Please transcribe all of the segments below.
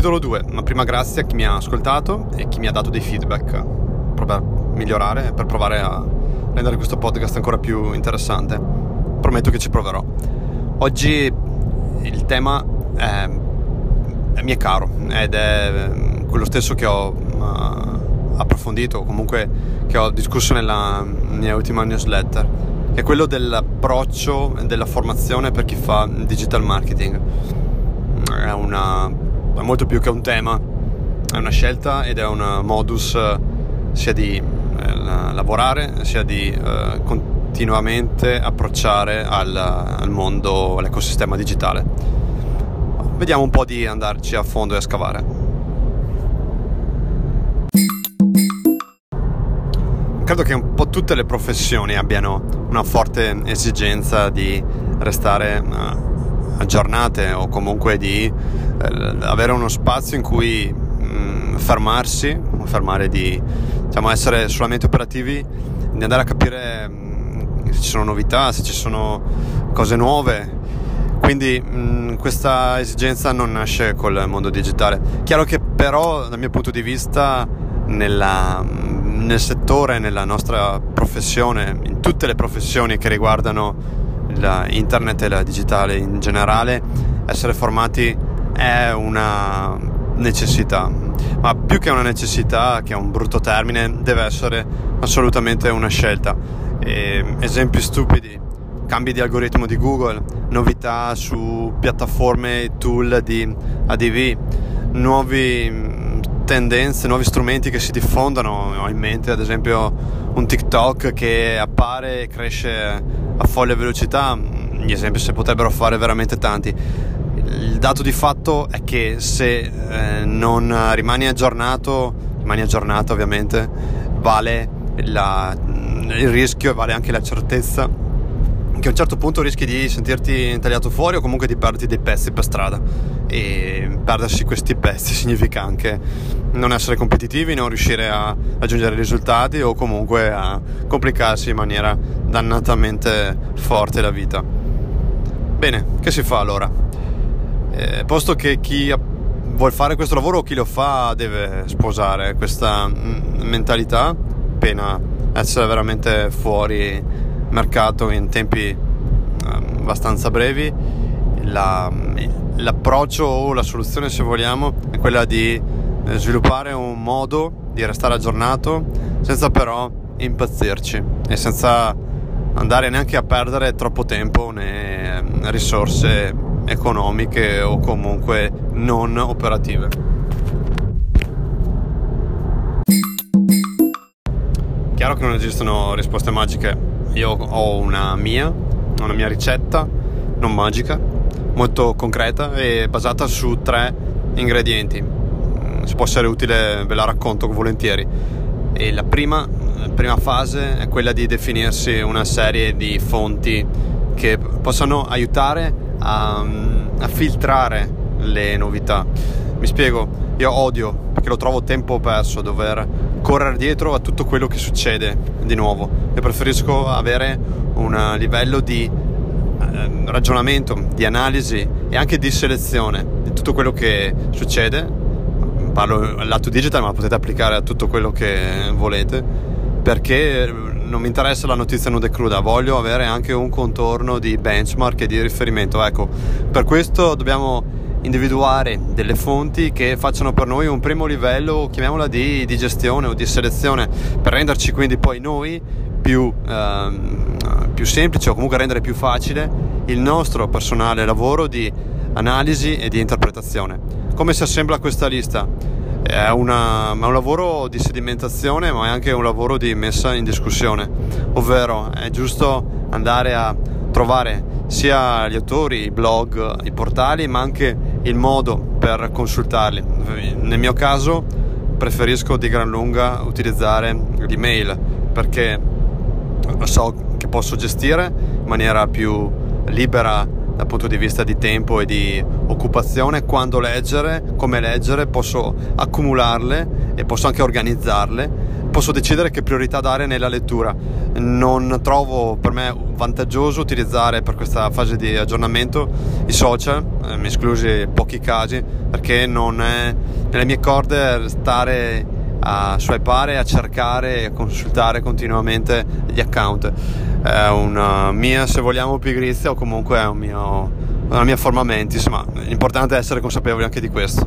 capitolo 2, ma prima grazie a chi mi ha ascoltato e chi mi ha dato dei feedback per migliorare, per provare a rendere questo podcast ancora più interessante. Prometto che ci proverò. Oggi il tema è, è mi è caro ed è quello stesso che ho uh, approfondito, comunque che ho discusso nella mia ultima newsletter, che è quello dell'approccio e della formazione per chi fa digital marketing. È, una, è molto più che un tema, è una scelta ed è un modus sia di eh, lavorare sia di eh, continuamente approcciare al, al mondo, all'ecosistema digitale. Vediamo un po' di andarci a fondo e a scavare. credo che un po' tutte le professioni abbiano una forte esigenza di restare uh, aggiornate o comunque di avere uno spazio in cui um, fermarsi, fermare di diciamo, essere solamente operativi, di andare a capire um, se ci sono novità, se ci sono cose nuove. Quindi mh, questa esigenza non nasce col mondo digitale. Chiaro che però dal mio punto di vista nella, nel settore, nella nostra professione, in tutte le professioni che riguardano internet e la digitale in generale, essere formati è una necessità, ma più che una necessità, che è un brutto termine, deve essere assolutamente una scelta. E, esempi stupidi, cambi di algoritmo di Google, novità su piattaforme e tool di ADV, nuovi tendenze, nuovi strumenti che si diffondono. Ho in mente ad esempio un TikTok che appare e cresce a folle velocità. Gli esempi si potrebbero fare veramente tanti. Il dato di fatto è che se eh, non rimani aggiornato, rimani aggiornato ovviamente, vale la, il rischio e vale anche la certezza che a un certo punto rischi di sentirti tagliato fuori o comunque di perderti dei pezzi per strada e perdersi questi pezzi significa anche non essere competitivi, non riuscire a raggiungere risultati o comunque a complicarsi in maniera dannatamente forte la vita. Bene, che si fa allora? Eh, posto che chi vuole fare questo lavoro o chi lo fa deve sposare questa mm, mentalità, pena essere veramente fuori mercato in tempi mm, abbastanza brevi, la, l'approccio o la soluzione se vogliamo è quella di eh, sviluppare un modo di restare aggiornato senza però impazzirci e senza andare neanche a perdere troppo tempo né eh, risorse economiche o comunque non operative. Chiaro che non esistono risposte magiche, io ho una mia, una mia ricetta non magica, molto concreta e basata su tre ingredienti se può essere utile ve la racconto volentieri. E la prima, prima fase è quella di definirsi una serie di fonti che possano aiutare a, a filtrare le novità. Mi spiego, io odio perché lo trovo tempo perso dover correre dietro a tutto quello che succede di nuovo. Io preferisco avere un livello di eh, ragionamento, di analisi e anche di selezione di tutto quello che succede parlo al lato digital ma potete applicare a tutto quello che volete perché non mi interessa la notizia nuda e cruda voglio avere anche un contorno di benchmark e di riferimento ecco per questo dobbiamo individuare delle fonti che facciano per noi un primo livello chiamiamola di, di gestione o di selezione per renderci quindi poi noi più, ehm, più semplice o comunque rendere più facile il nostro personale lavoro di analisi e di interpretazione come si assembla questa lista? È, una, è, un lavoro di sedimentazione ma è anche un lavoro di messa in discussione, ovvero è giusto andare a trovare sia gli autori, i blog, i portali, ma anche il modo per consultarli. Nel mio caso preferisco di gran lunga utilizzare l'email perché so che posso gestire in maniera più libera dal punto di vista di tempo e di occupazione, quando leggere, come leggere, posso accumularle e posso anche organizzarle posso decidere che priorità dare nella lettura. Non trovo per me vantaggioso utilizzare per questa fase di aggiornamento i social, eh, mi esclusi pochi casi, perché non è nelle mie corde stare a swipare, a cercare e a consultare continuamente gli account. È una mia, se vogliamo, pigrizia o comunque è un mio, una mia forma mentis, ma l'importante è essere consapevoli anche di questo.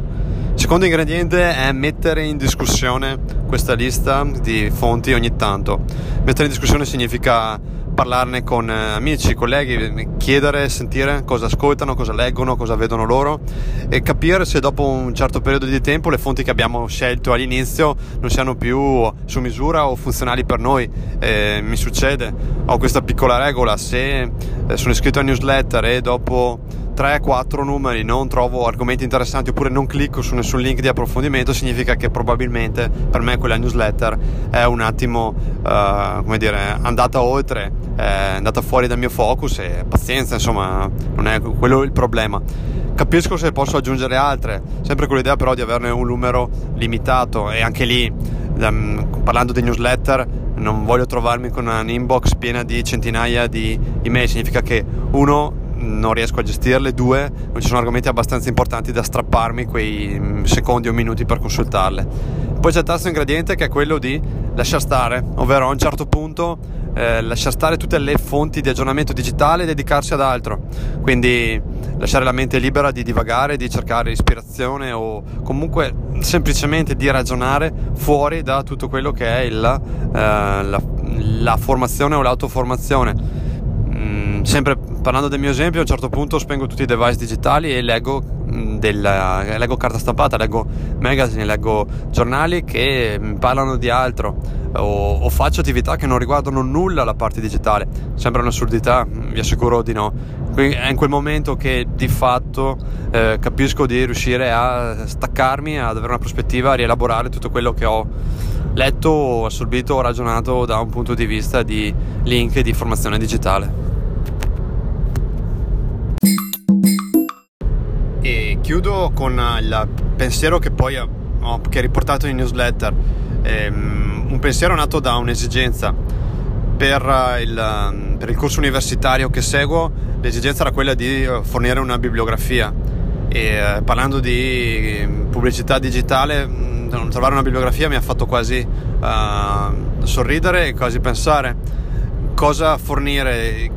Secondo ingrediente è mettere in discussione questa lista di fonti ogni tanto. Mettere in discussione significa parlarne con eh, amici, colleghi, chiedere, sentire cosa ascoltano, cosa leggono, cosa vedono loro e capire se dopo un certo periodo di tempo le fonti che abbiamo scelto all'inizio non siano più su misura o funzionali per noi. Eh, mi succede, ho questa piccola regola, se eh, sono iscritto a newsletter e dopo 3-4 numeri non trovo argomenti interessanti oppure non clicco su nessun link di approfondimento significa che probabilmente per me quella newsletter è un attimo uh, come dire andata oltre è andata fuori dal mio focus e pazienza insomma non è quello il problema. Capisco se posso aggiungere altre sempre con l'idea però di averne un numero limitato e anche lì um, parlando di newsletter non voglio trovarmi con un'inbox piena di centinaia di email significa che uno non riesco a gestirle, due non ci sono argomenti abbastanza importanti da strapparmi quei mm, secondi o minuti per consultarle. Poi c'è il terzo ingrediente che è quello di lasciar stare, ovvero a un certo punto eh, lasciare stare tutte le fonti di aggiornamento digitale e dedicarsi ad altro. Quindi lasciare la mente libera di divagare, di cercare ispirazione o comunque semplicemente di ragionare fuori da tutto quello che è il, eh, la, la formazione o l'autoformazione. Mm, sempre parlando del mio esempio, a un certo punto spengo tutti i device digitali e leggo, mm, della, leggo carta stampata, leggo magazine, leggo giornali che mi parlano di altro o, o, faccio attività che non riguardano nulla la parte digitale. Sembra un'assurdità, vi assicuro di no. È in quel momento che di fatto eh, capisco di riuscire a staccarmi, ad avere una prospettiva, a rielaborare tutto quello che ho letto, assorbito o ragionato da un punto di vista di link e di formazione digitale. Chiudo con il pensiero che poi ho che riportato in newsletter. Ehm, un pensiero nato da un'esigenza. Per il, per il corso universitario che seguo, l'esigenza era quella di eh, fornire una bibliografia. E eh, parlando di pubblicità digitale, mm, trovare una bibliografia mi ha fatto quasi uh, sorridere e quasi pensare cosa fornire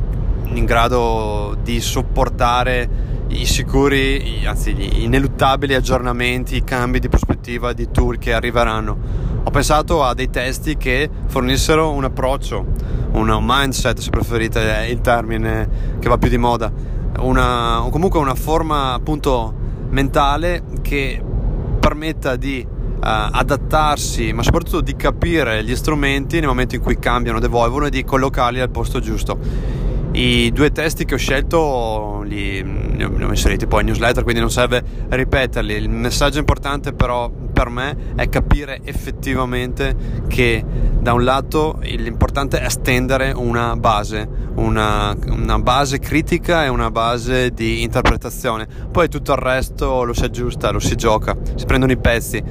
in grado di sopportare i sicuri, anzi gli ineluttabili aggiornamenti, i cambi di prospettiva di tool che arriveranno. Ho pensato a dei testi che fornissero un approccio, un mindset se preferite il termine che va più di moda, una, o comunque una forma appunto mentale che permetta di uh, adattarsi, ma soprattutto di capire gli strumenti nel momento in cui cambiano, evolvono e di collocarli al posto giusto. I due testi che ho scelto li, li ho inseriti poi in newsletter, quindi non serve ripeterli. Il messaggio importante però per me è capire effettivamente che da un lato l'importante è stendere una base, una, una base critica e una base di interpretazione. Poi tutto il resto lo si aggiusta, lo si gioca, si prendono i pezzi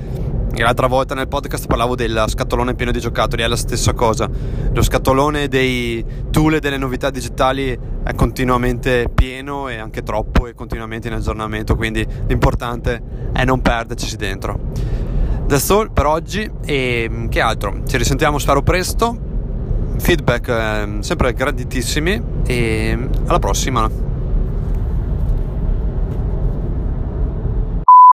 L'altra volta nel podcast parlavo del scatolone pieno di giocattoli, è la stessa cosa. Lo scatolone dei tool e delle novità digitali è continuamente pieno e anche troppo e continuamente in aggiornamento, quindi l'importante è non perderci dentro. That's all per oggi e mm, che altro? Ci risentiamo spero presto. Feedback eh, sempre graditissimi e alla prossima.